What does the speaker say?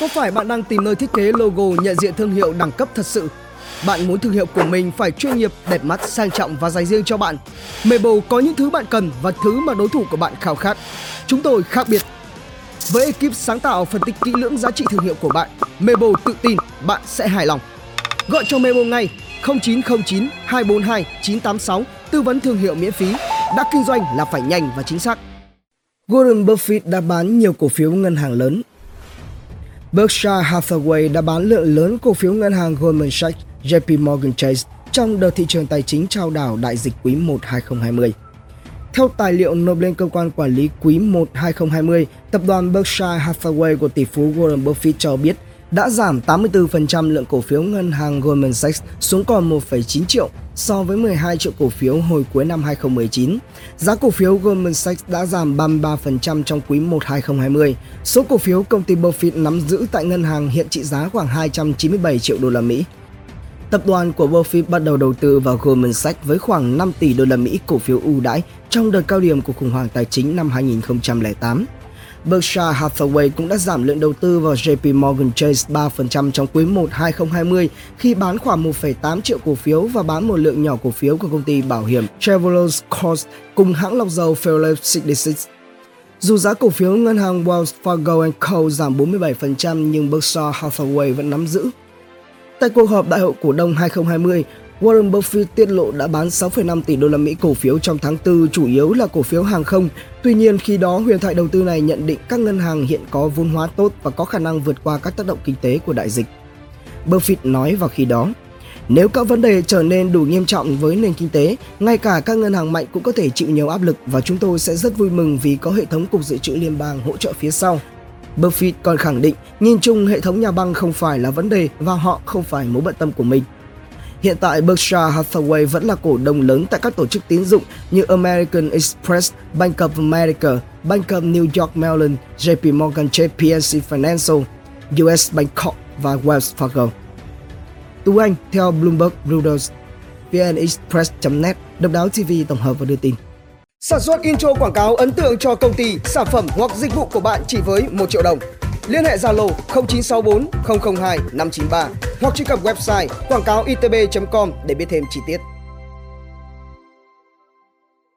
Có phải bạn đang tìm nơi thiết kế logo nhận diện thương hiệu đẳng cấp thật sự? Bạn muốn thương hiệu của mình phải chuyên nghiệp, đẹp mắt, sang trọng và dành riêng cho bạn. Mebo có những thứ bạn cần và thứ mà đối thủ của bạn khao khát. Chúng tôi khác biệt. Với ekip sáng tạo phân tích kỹ lưỡng giá trị thương hiệu của bạn, Mebo tự tin bạn sẽ hài lòng. Gọi cho Mebo ngay 0909 242 986 tư vấn thương hiệu miễn phí. Đã kinh doanh là phải nhanh và chính xác. Warren Buffett đã bán nhiều cổ phiếu ngân hàng lớn. Berkshire Hathaway đã bán lượng lớn cổ phiếu ngân hàng Goldman Sachs, JP Morgan Chase trong đợt thị trường tài chính trao đảo đại dịch quý 1 2020. Theo tài liệu nộp lên cơ quan quản lý quý 1 2020, tập đoàn Berkshire Hathaway của tỷ phú Warren Buffett cho biết đã giảm 84% lượng cổ phiếu ngân hàng Goldman Sachs xuống còn 1,9 triệu so với 12 triệu cổ phiếu hồi cuối năm 2019. Giá cổ phiếu Goldman Sachs đã giảm 33% trong quý 1 2020. Số cổ phiếu công ty Buffett nắm giữ tại ngân hàng hiện trị giá khoảng 297 triệu đô la Mỹ. Tập đoàn của Buffett bắt đầu đầu tư vào Goldman Sachs với khoảng 5 tỷ đô la Mỹ cổ phiếu ưu đãi trong đợt cao điểm của khủng hoảng tài chính năm 2008. Berkshire Hathaway cũng đã giảm lượng đầu tư vào JP Morgan Chase 3% trong quý 1 2020 khi bán khoảng 1,8 triệu cổ phiếu và bán một lượng nhỏ cổ phiếu của công ty bảo hiểm Travelers Cost cùng hãng lọc dầu Phillips 66. Dù giá cổ phiếu ngân hàng Wells Fargo Co giảm 47% nhưng Berkshire Hathaway vẫn nắm giữ. Tại cuộc họp đại hội cổ đông 2020, Warren Buffett tiết lộ đã bán 6,5 tỷ đô la Mỹ cổ phiếu trong tháng 4 chủ yếu là cổ phiếu hàng không. Tuy nhiên khi đó huyền thoại đầu tư này nhận định các ngân hàng hiện có vốn hóa tốt và có khả năng vượt qua các tác động kinh tế của đại dịch. Buffett nói vào khi đó, nếu các vấn đề trở nên đủ nghiêm trọng với nền kinh tế, ngay cả các ngân hàng mạnh cũng có thể chịu nhiều áp lực và chúng tôi sẽ rất vui mừng vì có hệ thống cục dự trữ liên bang hỗ trợ phía sau. Buffett còn khẳng định nhìn chung hệ thống nhà băng không phải là vấn đề và họ không phải mối bận tâm của mình. Hiện tại Berkshire Hathaway vẫn là cổ đông lớn tại các tổ chức tín dụng như American Express, Bank of America, Bank of New York Mellon, JP Morgan Chase PNC Financial, US Bank Corp và Wells Fargo. Tú Anh theo Bloomberg Reuters, vnexpress.net, Độc đáo TV tổng hợp và đưa tin. Sản xuất intro quảng cáo ấn tượng cho công ty, sản phẩm hoặc dịch vụ của bạn chỉ với 1 triệu đồng. Liên hệ Zalo 0964 002 593 hoặc truy cập website quảng cáo itb.com để biết thêm chi tiết.